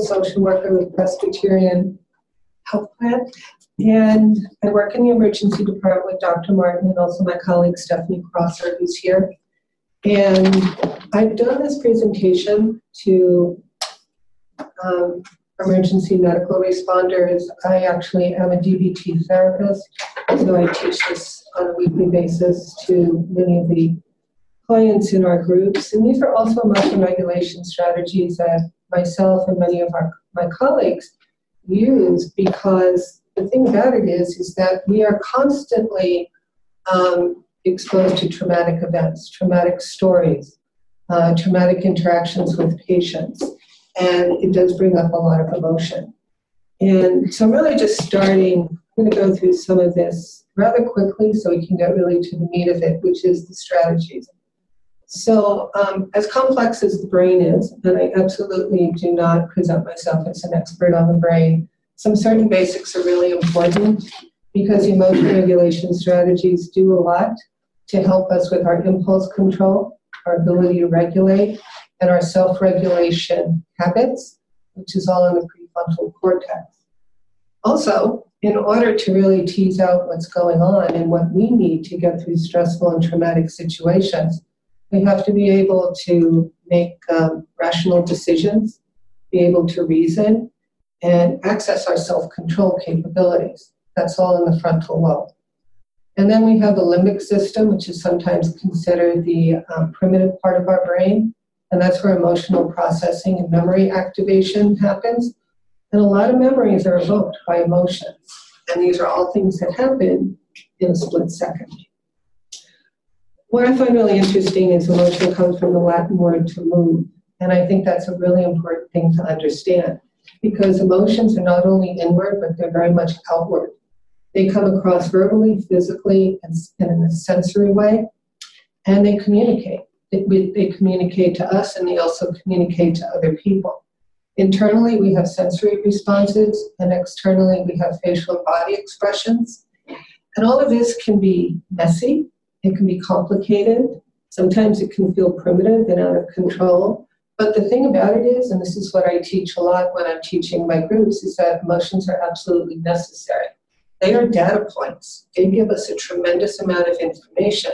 social worker with Presbyterian Health Plan. And I work in the emergency department with Dr. Martin and also my colleague Stephanie Crosser, who's here. And I've done this presentation to um, emergency medical responders. I actually am a DBT therapist, so I teach this on a weekly basis to many of the clients in our groups. And these are also emotion regulation strategies that myself and many of our, my colleagues use because the thing about it is, is that we are constantly um, exposed to traumatic events, traumatic stories, uh, traumatic interactions with patients and it does bring up a lot of emotion. And so I'm really just starting, I'm going to go through some of this rather quickly so we can get really to the meat of it, which is the strategies. So, um, as complex as the brain is, and I absolutely do not present myself as an expert on the brain, some certain basics are really important because emotion regulation strategies do a lot to help us with our impulse control, our ability to regulate, and our self regulation habits, which is all in the prefrontal cortex. Also, in order to really tease out what's going on and what we need to get through stressful and traumatic situations, we have to be able to make um, rational decisions, be able to reason, and access our self control capabilities. That's all in the frontal lobe. And then we have the limbic system, which is sometimes considered the um, primitive part of our brain and that's where emotional processing and memory activation happens. And a lot of memories are evoked by emotions. And these are all things that happen in a split second. What I find really interesting is emotion comes from the Latin word to move. And I think that's a really important thing to understand because emotions are not only inward, but they're very much outward. They come across verbally, physically, and, in a sensory way, and they communicate they communicate to us and they also communicate to other people. Internally, we have sensory responses, and externally, we have facial body expressions. And all of this can be messy, it can be complicated, sometimes it can feel primitive and out of control. But the thing about it is, and this is what I teach a lot when I'm teaching my groups, is that emotions are absolutely necessary. They are data points. They give us a tremendous amount of information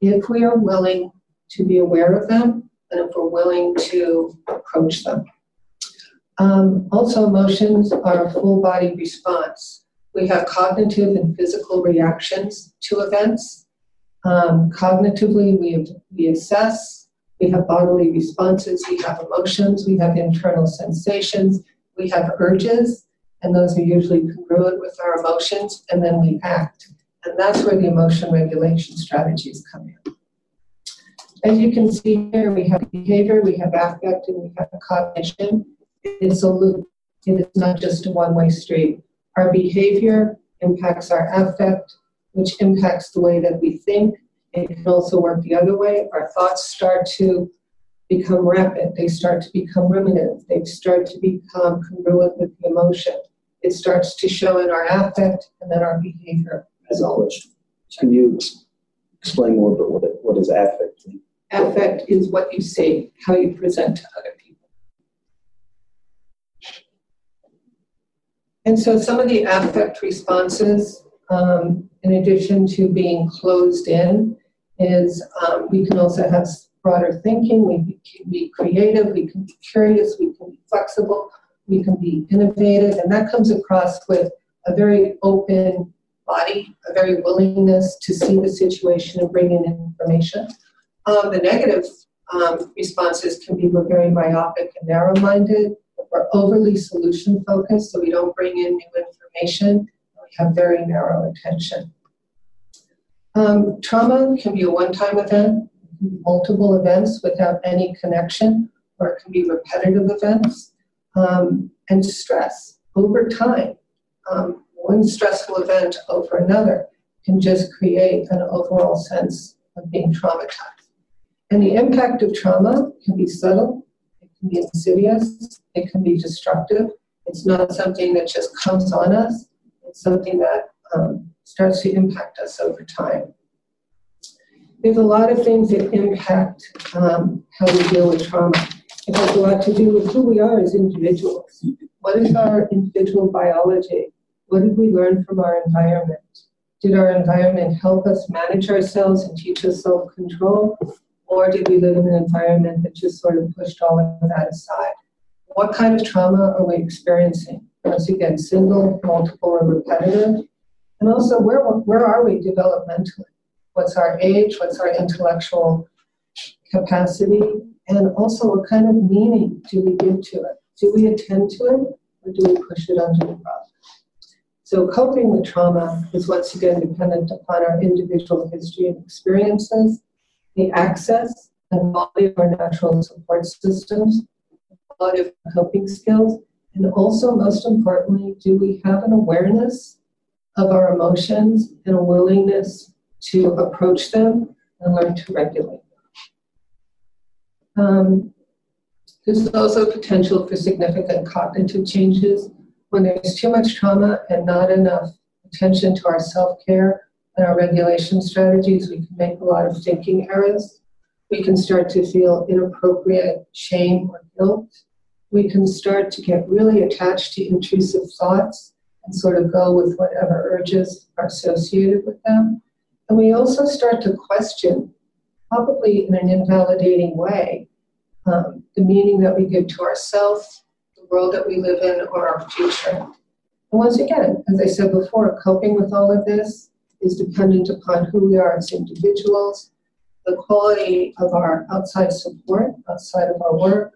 if we are willing to be aware of them and if we're willing to approach them. Um, also, emotions are a full body response. We have cognitive and physical reactions to events. Um, cognitively, we, we assess, we have bodily responses, we have emotions, we have internal sensations, we have urges, and those are usually congruent with our emotions, and then we act. And that's where the emotion regulation strategies come in. As you can see here, we have behavior, we have affect, and we have cognition. It's a loop. It is not just a one-way street. Our behavior impacts our affect, which impacts the way that we think. It can also work the other way. Our thoughts start to become rapid. They start to become ruminative. They start to become congruent with the emotion. It starts to show in our affect and then our behavior as always. Can you explain more about what, it, what is affect? affect is what you say, how you present to other people. And so some of the affect responses, um, in addition to being closed in, is um, we can also have broader thinking, we can be creative, we can be curious, we can be flexible, we can be innovative, and that comes across with a very open body, a very willingness to see the situation and bring in information. Um, the negative um, responses can be we're very myopic and narrow minded, we're overly solution focused, so we don't bring in new information, have very narrow attention. Um, trauma can be a one time event, multiple events without any connection, or it can be repetitive events. Um, and stress over time, um, one stressful event over another can just create an overall sense of being traumatized. And the impact of trauma can be subtle, it can be insidious, it can be destructive. It's not something that just comes on us, it's something that um, starts to impact us over time. There's a lot of things that impact um, how we deal with trauma. It has a lot to do with who we are as individuals. What is our individual biology? What did we learn from our environment? Did our environment help us manage ourselves and teach us self control? Or did we live in an environment that just sort of pushed all of that aside? What kind of trauma are we experiencing? Once again, single, multiple, or repetitive? And also, where, where are we developmentally? What's our age? What's our intellectual capacity? And also, what kind of meaning do we give to it? Do we attend to it or do we push it under the rug? So, coping with trauma is once again dependent upon our individual history and experiences, the access and quality of our natural support systems, quality of coping skills, and also, most importantly, do we have an awareness of our emotions and a willingness to approach them and learn to regulate them? Um, there's also potential for significant cognitive changes when there's too much trauma and not enough attention to our self care and our regulation strategies, we can make a lot of thinking errors. We can start to feel inappropriate shame or guilt. We can start to get really attached to intrusive thoughts and sort of go with whatever urges are associated with them. And we also start to question, probably in an invalidating way, um, the meaning that we give to ourselves the world that we live in or our future. And once again, as I said before, coping with all of this is dependent upon who we are as individuals, the quality of our outside support, outside of our work,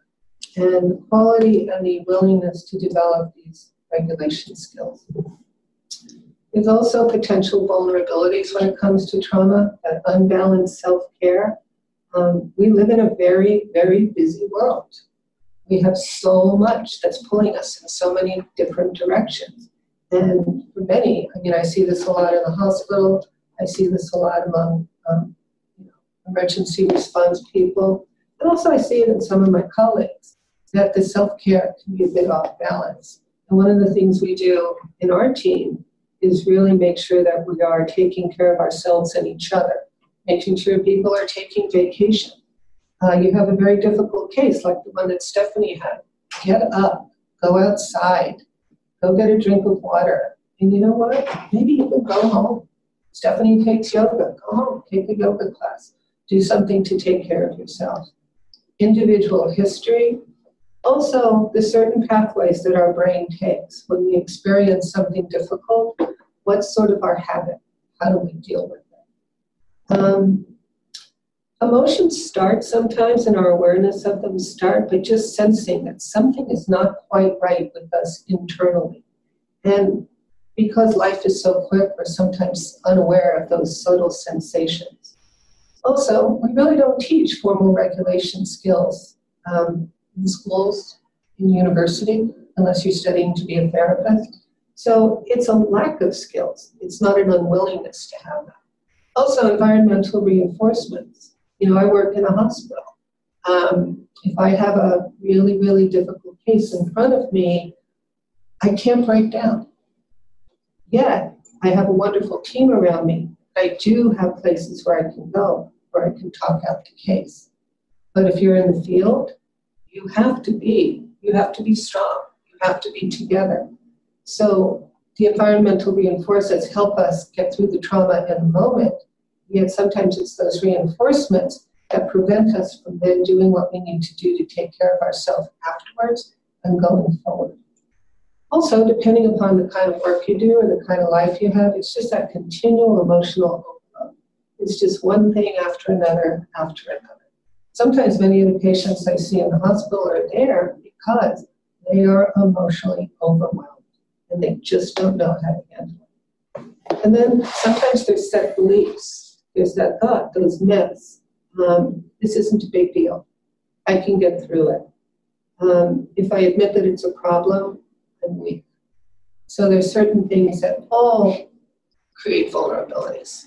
and the quality and the willingness to develop these regulation skills. There's also potential vulnerabilities when it comes to trauma, that unbalanced self care. Um, we live in a very, very busy world we have so much that's pulling us in so many different directions. And for many, I mean, I see this a lot in the hospital. I see this a lot among um, emergency response people. And also, I see it in some of my colleagues that the self care can be a bit off balance. And one of the things we do in our team is really make sure that we are taking care of ourselves and each other, making sure people are taking vacation, uh, you have a very difficult case like the one that Stephanie had. Get up, go outside, go get a drink of water. And you know what? Maybe you can go home. Stephanie takes yoga. Go home, take a yoga class. Do something to take care of yourself. Individual history. Also, the certain pathways that our brain takes when we experience something difficult. What's sort of our habit? How do we deal with it? Um, Emotions start sometimes, and our awareness of them start by just sensing that something is not quite right with us internally. And because life is so quick, we're sometimes unaware of those subtle sensations. Also, we really don't teach formal regulation skills um, schools, in university, unless you're studying to be a therapist. So it's a lack of skills. It's not an unwillingness to have them. Also, environmental reinforcements you know, I work in a hospital. Um, if I have a really, really difficult case in front of me, I can't break down. Yet, I have a wonderful team around me. I do have places where I can go, where I can talk out the case. But if you're in the field, you have to be, you have to be strong. You have to be together. So the environmental reinforcements help us get through the trauma in the moment Yet sometimes it's those reinforcements that prevent us from then doing what we need to do to take care of ourselves afterwards and going forward. Also, depending upon the kind of work you do or the kind of life you have, it's just that continual emotional. It's just one thing after another after another. Sometimes many of the patients I see in the hospital are there because they are emotionally overwhelmed and they just don't know how to handle it. And then sometimes there's set beliefs there's that thought, those myths. Um, this isn't a big deal. I can get through it. Um, if I admit that it's a problem, I'm weak. So there's certain things that all create vulnerabilities.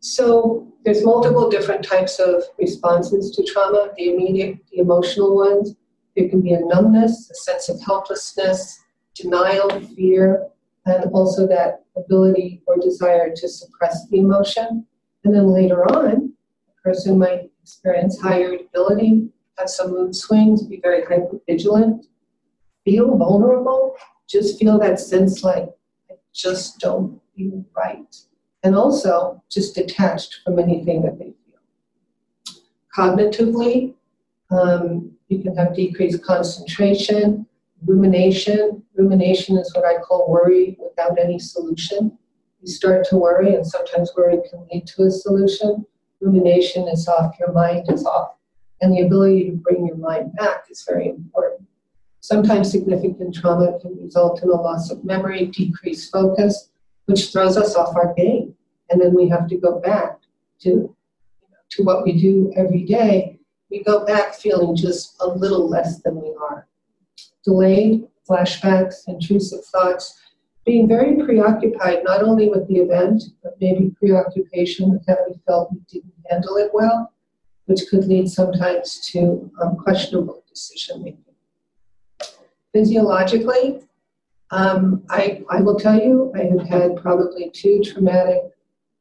So there's multiple different types of responses to trauma, the immediate, the emotional ones. There can be a numbness, a sense of helplessness, denial, fear, and also that ability or desire to suppress the emotion. And then later on, a person might experience higher ability, have some mood swings, be very hyper vigilant, feel vulnerable, just feel that sense like I just don't feel right. And also just detached from anything that they feel. Cognitively, um, you can have decreased concentration, rumination. Rumination is what I call worry without any solution. You start to worry, and sometimes worry can lead to a solution. Rumination is off, your mind is off. And the ability to bring your mind back is very important. Sometimes significant trauma can result in a loss of memory, decreased focus, which throws us off our game. And then we have to go back to, to what we do every day. We go back feeling just a little less than we are. Delayed flashbacks, intrusive thoughts, being very preoccupied not only with the event, but maybe preoccupation that we felt we didn't handle it well, which could lead sometimes to um, questionable decision making. Physiologically, um, I, I will tell you, I have had probably two traumatic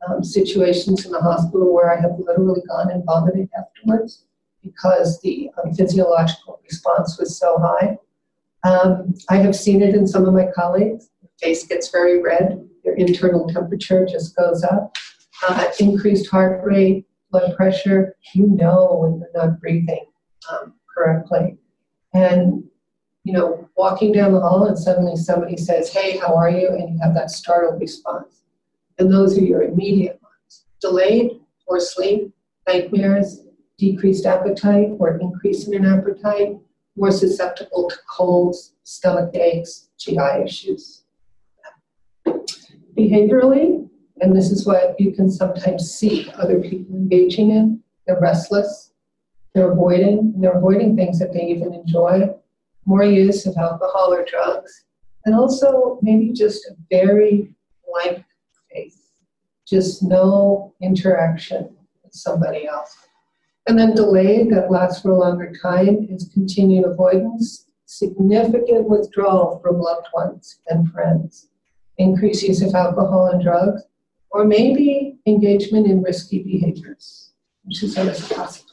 um, situations in the hospital where I have literally gone and vomited afterwards because the um, physiological response was so high. Um, I have seen it in some of my colleagues. Their face gets very red, their internal temperature just goes up, uh, increased heart rate, blood pressure. You know when you're not breathing um, correctly. And you know, walking down the hall and suddenly somebody says, Hey, how are you? And you have that startled response. And those are your immediate ones. Delayed or sleep, nightmares, decreased appetite or increase in an appetite, more susceptible to colds, stomach aches, GI issues. Behaviorally, and this is what you can sometimes see other people engaging in, they're restless, they're avoiding, they're avoiding things that they even enjoy, more use of alcohol or drugs, and also maybe just a very blank face, just no interaction with somebody else. And then delayed that lasts for a longer time is continued avoidance, significant withdrawal from loved ones and friends, increased use of alcohol and drugs, or maybe engagement in risky behaviors, which is always a possibility.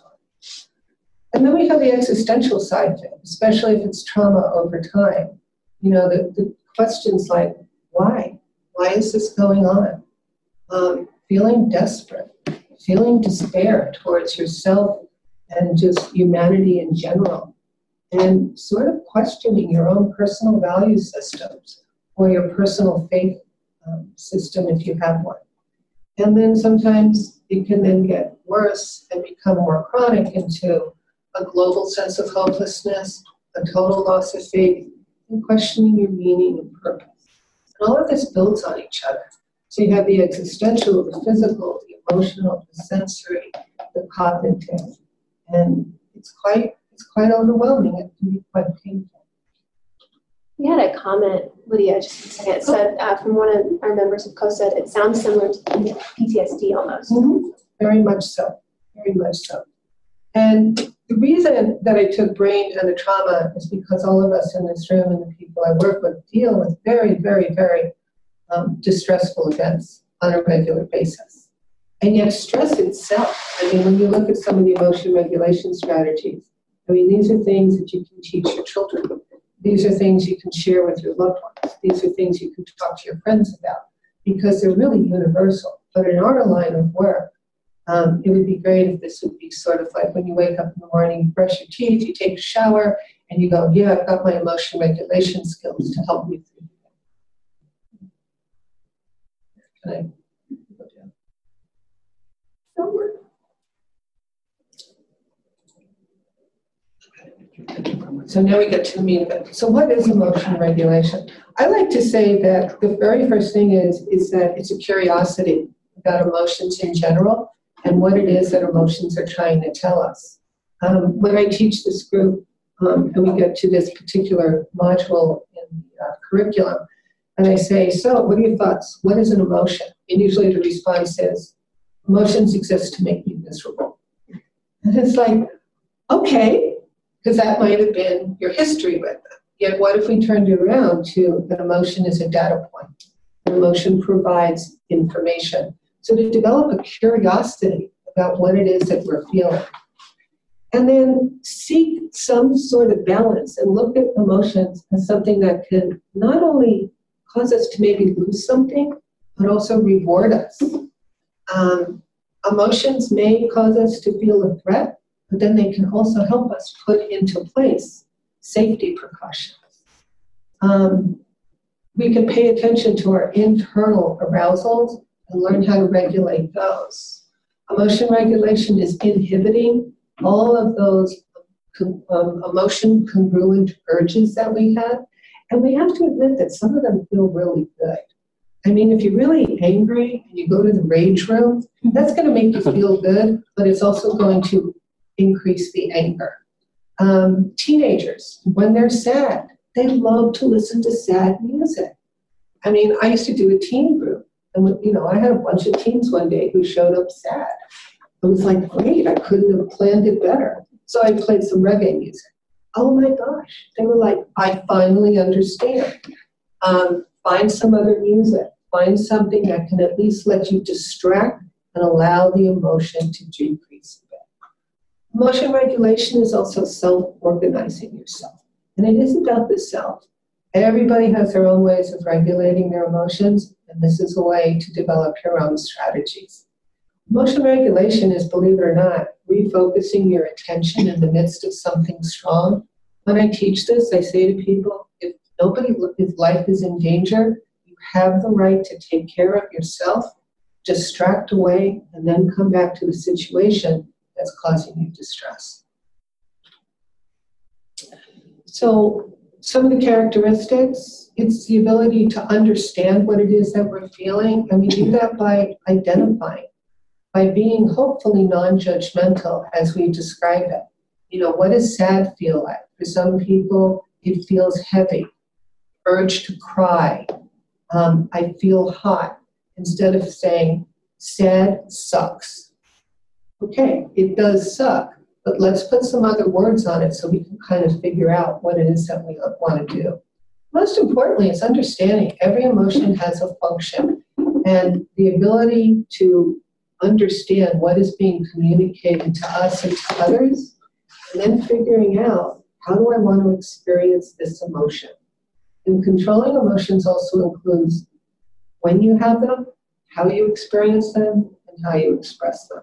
And then we have the existential side of it, especially if it's trauma over time. You know, the, the questions like, why? Why is this going on? Um, feeling desperate, feeling despair towards yourself and just humanity in general, and sort of questioning your own personal value systems or your personal faith um, system if you have one. And then sometimes it can then get worse and become more chronic into a global sense of hopelessness, a total loss of faith, and questioning your meaning and purpose. And all of this builds on each other. So you have the existential, the physical, the emotional, the sensory, the cognitive, and it's quite it's quite overwhelming. It can be quite painful. We had a comment, Lydia, just a second. It said uh, from one of our members of COSA, it sounds similar to PTSD almost. Mm-hmm. Very much so. Very much so. And the reason that I took brain and the trauma is because all of us in this room and the people I work with deal with very, very, very um, distressful events on a regular basis. And yet, stress itself, I mean, when you look at some of the emotion regulation strategies, I mean, these are things that you can teach your children. These are things you can share with your loved ones. These are things you can talk to your friends about because they're really universal. But in our line of work, um, it would be great if this would be sort of like when you wake up in the morning, you brush your teeth, you take a shower, and you go, Yeah, I've got my emotion regulation skills to help me through. Can I? So now we get to the meat of it. So what is emotion regulation? I like to say that the very first thing is is that it's a curiosity about emotions in general and what it is that emotions are trying to tell us. Um, when I teach this group, um, and we get to this particular module in the uh, curriculum, and I say, So, what are your thoughts? What is an emotion? And usually the response is, Emotions exist to make me miserable. And it's like, okay, because that might have been your history with them. Yet, what if we turned it around to an emotion is a data point? An emotion provides information. So to develop a curiosity about what it is that we're feeling. And then seek some sort of balance and look at emotions as something that can not only cause us to maybe lose something, but also reward us. Um, emotions may cause us to feel a threat, but then they can also help us put into place safety precautions. Um, we can pay attention to our internal arousals and learn how to regulate those. Emotion regulation is inhibiting all of those um, emotion congruent urges that we have. And we have to admit that some of them feel really good. I mean, if you're really angry and you go to the rage room, that's going to make you feel good, but it's also going to increase the anger. Um, teenagers, when they're sad, they love to listen to sad music. I mean, I used to do a teen group, and you know, I had a bunch of teens one day who showed up sad. I was like, great, I couldn't have planned it better. So I played some reggae music. Oh my gosh, they were like, I finally understand. Um, find some other music. Find something that can at least let you distract and allow the emotion to decrease a bit. Emotion regulation is also self organizing yourself. And it is about the self. Everybody has their own ways of regulating their emotions, this is a way to develop your own strategies. Emotion regulation is, believe it or not, refocusing your attention in the midst of something strong. When I teach this, I say to people if nobody, if life is in danger, you have the right to take care of yourself, distract away, and then come back to the situation that's causing you distress. So, some of the characteristics it's the ability to understand what it is that we're feeling, and we do that by identifying, by being hopefully non judgmental as we describe it. You know, what does sad feel like? For some people, it feels heavy, urge to cry, um, I feel hot, instead of saying, sad sucks. Okay, it does suck, but let's put some other words on it so we can kind of figure out what it is that we want to do. Most importantly, is understanding every emotion has a function and the ability to understand what is being communicated to us and to others, and then figuring out how do I want to experience this emotion. And controlling emotions also includes when you have them, how you experience them, and how you express them.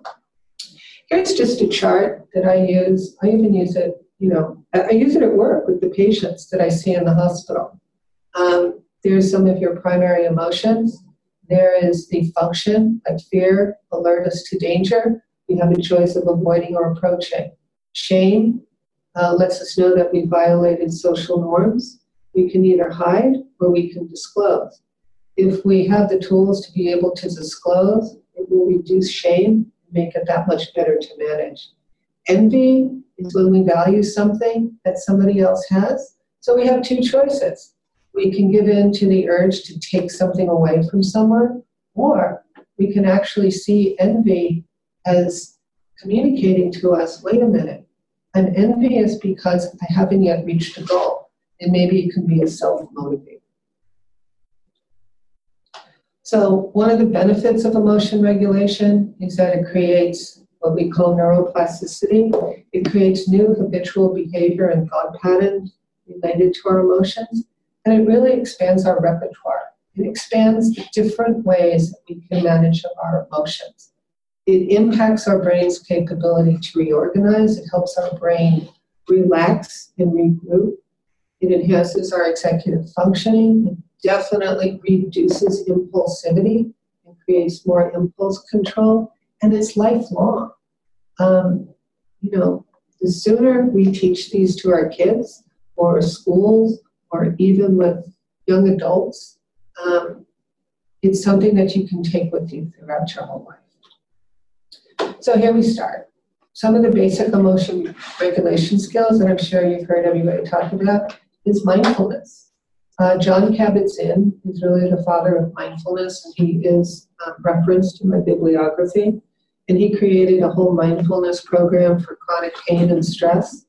Here's just a chart that I use. I even use it, you know, I use it at work with the patients that I see in the hospital. Um, there's some of your primary emotions. There is the function, like fear, alert us to danger. We have a choice of avoiding or approaching. Shame uh, lets us know that we violated social norms. We can either hide or we can disclose. If we have the tools to be able to disclose, it will reduce shame make it that much better to manage. Envy is when we value something that somebody else has. So we have two choices. We can give in to the urge to take something away from someone, or we can actually see envy as communicating to us wait a minute, I'm envious because I haven't yet reached a goal. And maybe it can be a self motivator. So, one of the benefits of emotion regulation is that it creates what we call neuroplasticity. It creates new habitual behavior and thought patterns related to our emotions, and it really expands our repertoire. It expands the different ways that we can manage our emotions. It impacts our brain's capability to reorganize, it helps our brain relax and regroup. It enhances our executive functioning, definitely reduces impulsivity and creates more impulse control, and it's lifelong. Um, you know, the sooner we teach these to our kids or schools or even with young adults, um, it's something that you can take with you throughout your whole life. So here we start. Some of the basic emotion regulation skills that I'm sure you've heard everybody talk about is mindfulness. Uh, Jon Kabat-Zinn is really the father of mindfulness, he is uh, referenced in my bibliography. And he created a whole mindfulness program for chronic pain and stress.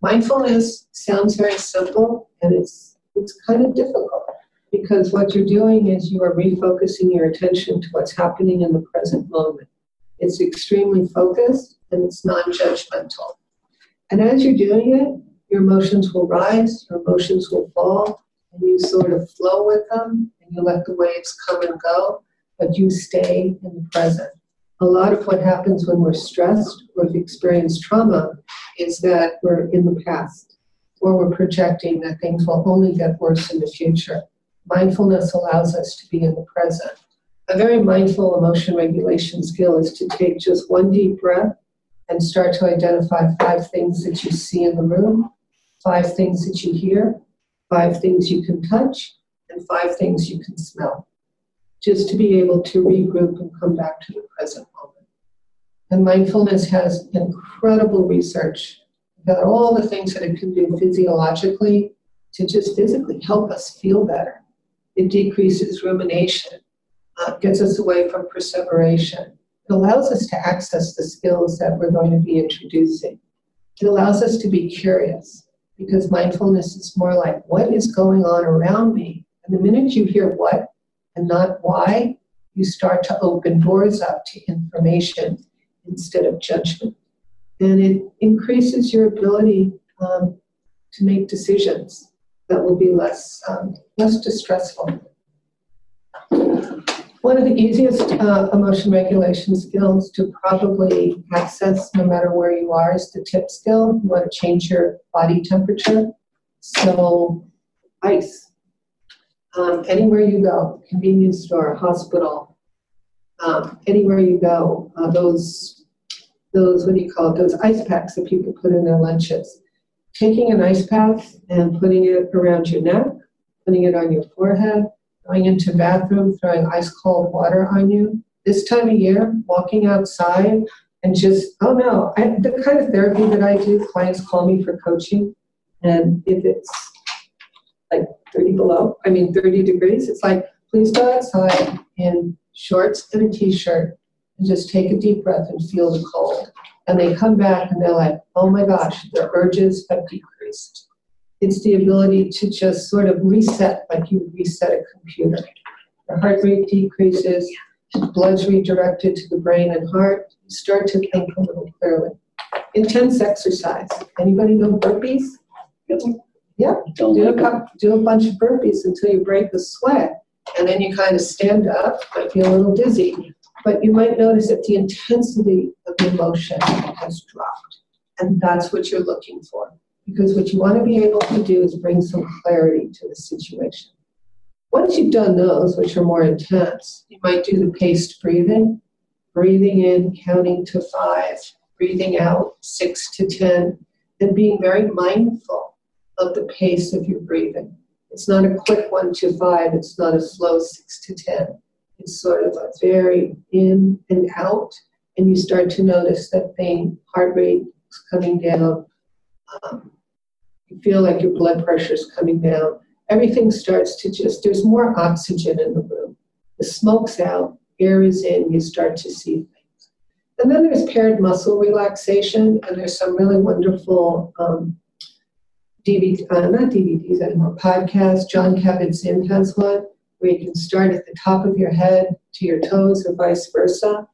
Mindfulness sounds very simple, and it's it's kind of difficult because what you're doing is you are refocusing your attention to what's happening in the present moment. It's extremely focused and it's non-judgmental. And as you're doing it, your emotions will rise, your emotions will fall, and you sort of flow with them, and you let the waves come and go, but you stay in the present. A lot of what happens when we're stressed or have experienced trauma is that we're in the past, or we're projecting that things will only get worse in the future. Mindfulness allows us to be in the present. A very mindful emotion regulation skill is to take just one deep breath and start to identify five things that you see in the room, five things that you hear, five things you can touch, and five things you can smell. Just to be able to regroup and come back to the present moment. And mindfulness has incredible research about all the things that it can do physiologically to just physically help us feel better. It decreases rumination, uh, gets us away from perseveration. It allows us to access the skills that we're going to be introducing. It allows us to be curious because mindfulness is more like what is going on around me. And the minute you hear what and not why, you start to open doors up to information instead of judgment. And it increases your ability um, to make decisions that will be less, um, less distressful. One of the easiest uh, emotion regulation skills to probably access no matter where you are is the tip skill. You want to change your body temperature. So, ice. Um, anywhere you go, convenience store, hospital, um, anywhere you go, uh, those, those, what do you call it, those ice packs that people put in their lunches. Taking an ice pack and putting it around your neck, putting it on your forehead, going into bathroom, throwing ice cold water on you. This time of year, walking outside and just, oh no, I, the kind of therapy that I do, clients call me for coaching. And if it's like 30 below, I mean 30 degrees, it's like, please go outside in shorts and a t-shirt and just take a deep breath and feel the cold. And they come back and they're like, oh my gosh, their urges have decreased. It's the ability to just sort of reset like you reset a computer. The heart rate decreases, blood's redirected to the brain and heart. You start to think a little clearly. Intense exercise. Anybody know burpees? Yeah, do a, couple, do a bunch of burpees until you break a sweat. And then you kind of stand up, might be a little dizzy. But you might notice that the intensity of the emotion has dropped. And that's what you're looking for. Because what you want to be able to do is bring some clarity to the situation. Once you've done those, which are more intense, you might do the paced breathing, breathing in, counting to five, breathing out six to 10, and being very mindful of the pace of your breathing. It's not a quick one to five, it's not a slow six to 10. It's sort of a very in and out, and you start to notice that the heart rate is coming down. Um, you feel like your blood pressure is coming down. Everything starts to just, there's more oxygen in the room. The smoke's out, air is in, you start to see things. And then there's paired muscle relaxation, and there's some really wonderful um, DVD, uh, not DVDs anymore, podcasts. Jon Kabat-Zinn has one where you can start at the top of your head to your toes or vice versa,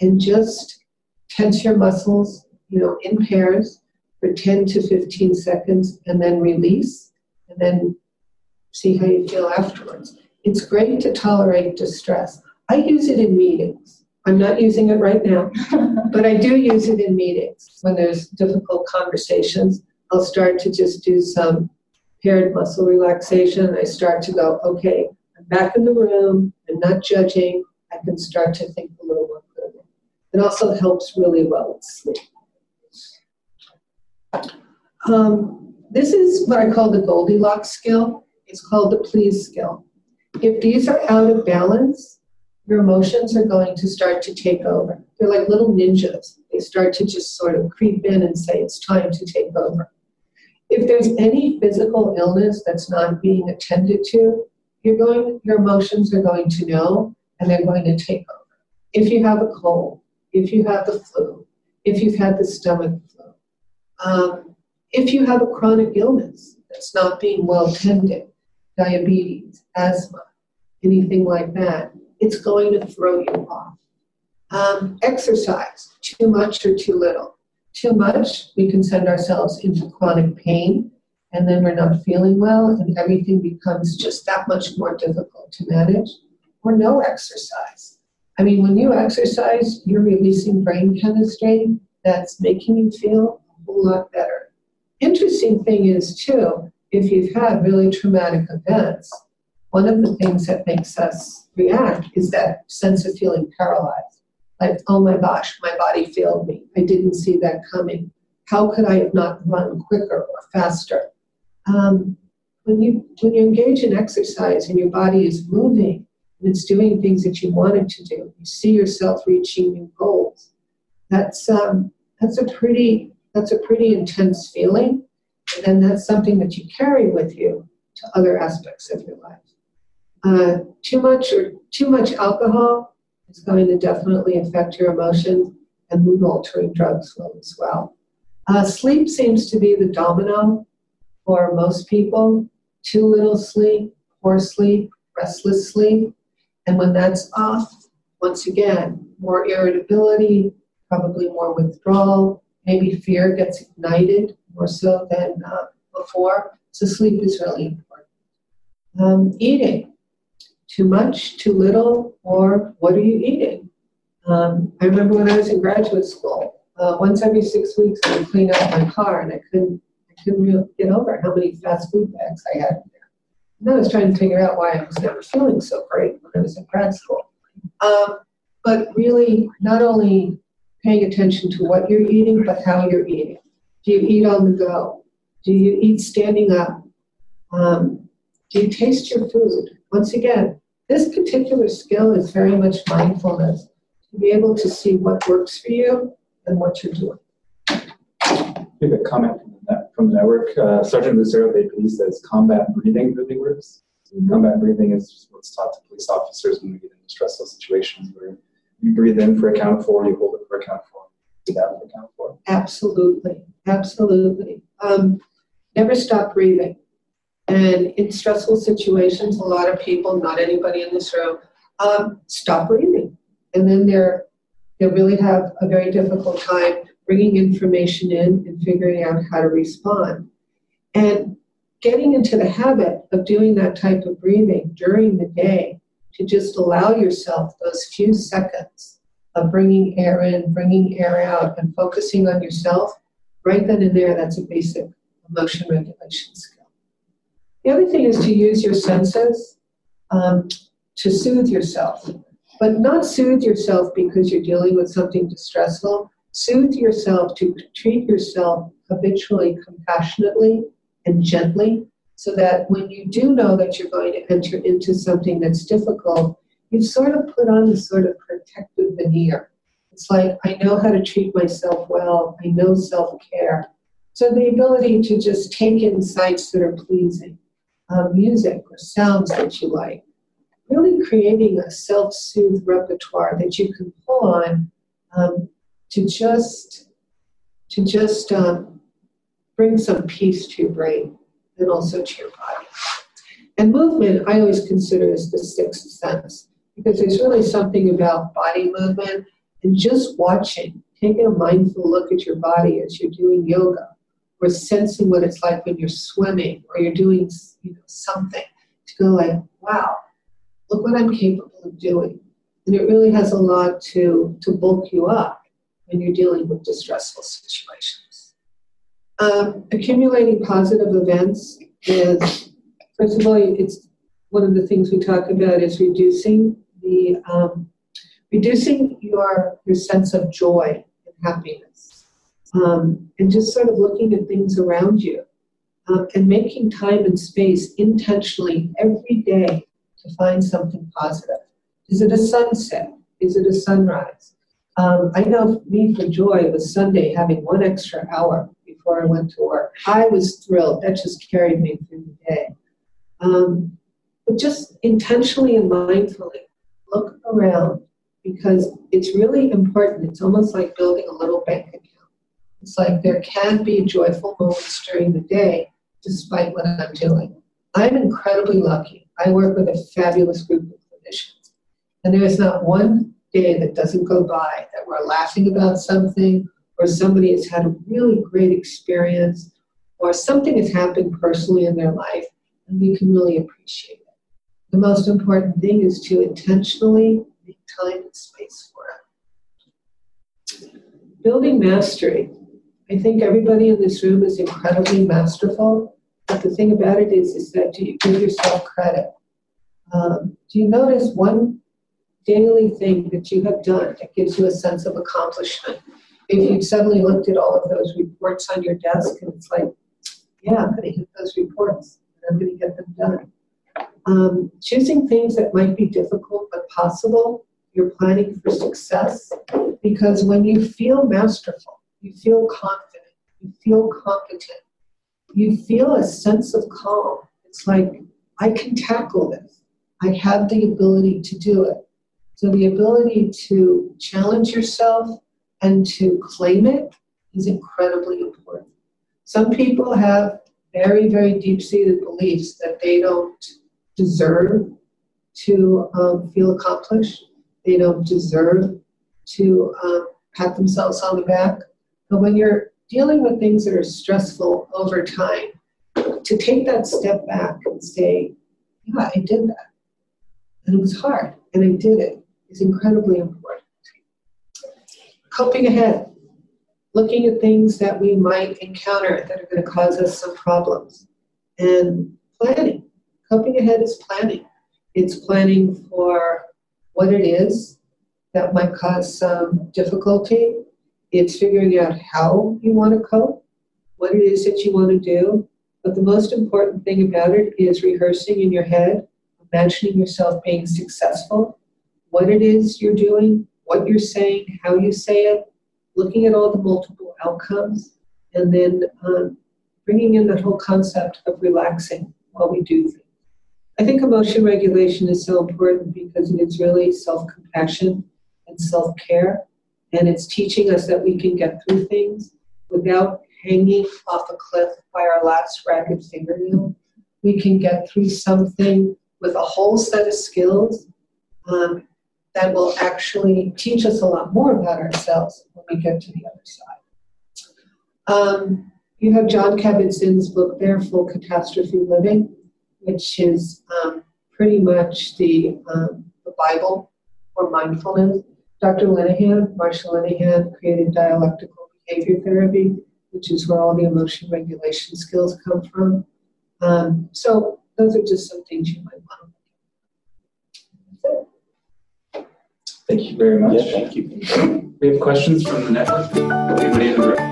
and just tense your muscles, you know, in pairs for 10 to 15 seconds, and then release, and then see how you feel afterwards. It's great to tolerate distress. I use it in meetings. I'm not using it right now, but I do use it in meetings when there's difficult conversations. I'll start to just do some paired muscle relaxation. I start to go, okay, I'm back in the room. I'm not judging. I can start to think a little more clearly. It also helps really well with sleep. Um, this is what I call the Goldilocks skill. It's called the please skill. If these are out of balance, your emotions are going to start to take over. They're like little ninjas. They start to just sort of creep in and say, it's time to take over. If there's any physical illness that's not being attended to, you're going, your emotions are going to know and they're going to take over. If you have a cold, if you have the flu, if you've had the stomach um, if you have a chronic illness that's not being well tended, diabetes, asthma, anything like that, it's going to throw you off. Um, exercise, too much or too little. Too much, we can send ourselves into chronic pain and then we're not feeling well and everything becomes just that much more difficult to manage. Or no exercise. I mean, when you exercise, you're releasing brain chemistry that's making you feel whole lot better. Interesting thing is, too, if you've had really traumatic events, one of the things that makes us react is that sense of feeling paralyzed. Like, oh my gosh, my body failed me. I didn't see that coming. How could I have not run quicker or faster? Um, when you when you engage in exercise and your body is moving and it's doing things that you want it to do, you see yourself reaching new goals. That's um, that's a pretty that's a pretty intense feeling, and that's something that you carry with you to other aspects of your life. Uh, too much or too much alcohol is going to definitely affect your emotions, and mood altering drugs will as well. Uh, sleep seems to be the domino for most people. Too little sleep, poor sleep, restless sleep, and when that's off, once again, more irritability, probably more withdrawal, maybe fear gets ignited more so than uh, before. So sleep is really important. Um, eating, too much, too little, or what are you eating? Um, I remember when I was in graduate school, uh, once every six weeks I would clean out my car and I couldn't, I couldn't really get over how many fast food bags I had there. And I was trying to figure out why I was never feeling so great when I was in grad school. Um, but really, not only paying attention to what you're eating, but how you're eating. Do you eat on the go? Do you eat standing up? Um, do you taste your food? Once again, this particular skill is very much mindfulness to be able to see what works for you and what you're doing. Give a comment from the, from the network. Uh, Sergeant Lucero Police says combat breathing really works. Mm-hmm. Combat breathing is what's taught to police officers when we get into stressful situations where you breathe in for a count of four, you hold it for a count of four, for. Absolutely, absolutely. Um, never stop breathing. And in stressful situations, a lot of people, not anybody in this room, um, stop breathing. And then they're, they really have a very difficult time bringing information in and figuring out how to respond. And getting into the habit of doing that type of breathing during the day to just allow yourself those few seconds of bringing air in, bringing air out, and focusing on yourself, right then and there, that's a basic emotion regulation skill. The other thing is to use your senses um, to soothe yourself, but not soothe yourself because you're dealing with something distressful. Soothe yourself to treat yourself habitually, compassionately, and gently so that when you do know that you're going to enter into something that's difficult, you sort of put on a sort of protective veneer. It's like, I know how to treat myself well, I know self care. So the ability to just take in sights that are pleasing, um, music or sounds that you like, really creating a self soothe repertoire that you can pull on um, to just to just um, bring some peace to your brain and also to your body. And movement, I always consider as the sixth sense because there's really something about body movement and just watching, taking a mindful look at your body as you're doing yoga or sensing what it's like when you're swimming or you're doing you know, something to go like, wow, look what I'm capable of doing. And it really has a lot to, to bulk you up when you're dealing with distressful situations. Um, accumulating positive events is, first of all, it's one of the things we talk about is reducing the um, reducing your your sense of joy and happiness, um, and just sort of looking at things around you, um, and making time and space intentionally every day to find something positive. Is it a sunset? Is it a sunrise? Um, I know me for joy was Sunday having one extra hour before I went to work. I was thrilled. That just carried me through the day. Um, but just intentionally and mindfully look around because it's really important. It's almost like building a little bank account. It's like there can be joyful moments during the day despite what I'm doing. I'm incredibly lucky. I work with a fabulous group of clinicians. And there is not one day that doesn't go by that we're laughing about something or somebody has had a really great experience, or something has happened personally in their life, and we can really appreciate it. The most important thing is to intentionally make time and space for it. Building mastery. I think everybody in this room is incredibly masterful, but the thing about it is, is that do you give yourself credit? Um, do you notice one daily thing that you have done that gives you a sense of accomplishment? If you suddenly looked at all of those reports on your desk and it's like, yeah, I'm going to hit those reports and I'm going to get them done. Um, choosing things that might be difficult but possible, you're planning for success because when you feel masterful, you feel confident, you feel competent, you feel a sense of calm. It's like, I can tackle this. I have the ability to do it. So the ability to challenge yourself and to claim it is incredibly important. Some people have very, very deep seated beliefs that they don't deserve to um, feel accomplished, they don't deserve to um, pat themselves on the back. But when you're dealing with things that are stressful over time, to take that step back and say, yeah, I did that. And it was hard, and I did it, is incredibly important. Coping ahead, looking at things that we might encounter that are going to cause us some problems, and planning. Coping ahead is planning. It's planning for what it is that might cause some difficulty. It's figuring out how you want to cope, what it is that you want to do. But the most important thing about it is rehearsing in your head, imagining yourself being successful, what it is you're doing, what you're saying, how you say it, looking at all the multiple outcomes, and then um, bringing in that whole concept of relaxing while we do things. I think emotion regulation is so important because it is really self compassion and self care, and it's teaching us that we can get through things without hanging off a cliff by our last ragged fingernail. We can get through something with a whole set of skills um, that will actually teach us a lot more about ourselves when we get to the other side. Um, you have Jon Kabat-Zinn's book there, Catastrophe Living which is um, pretty much the, um, the Bible for mindfulness. Dr. Linehan, Marsha Linehan, created dialectical behavior therapy, which is where all the emotion regulation skills come from. Um, so those are just some things you might want to So Thank you very much. Yeah, thank you. We have questions from the network. Anybody in the room?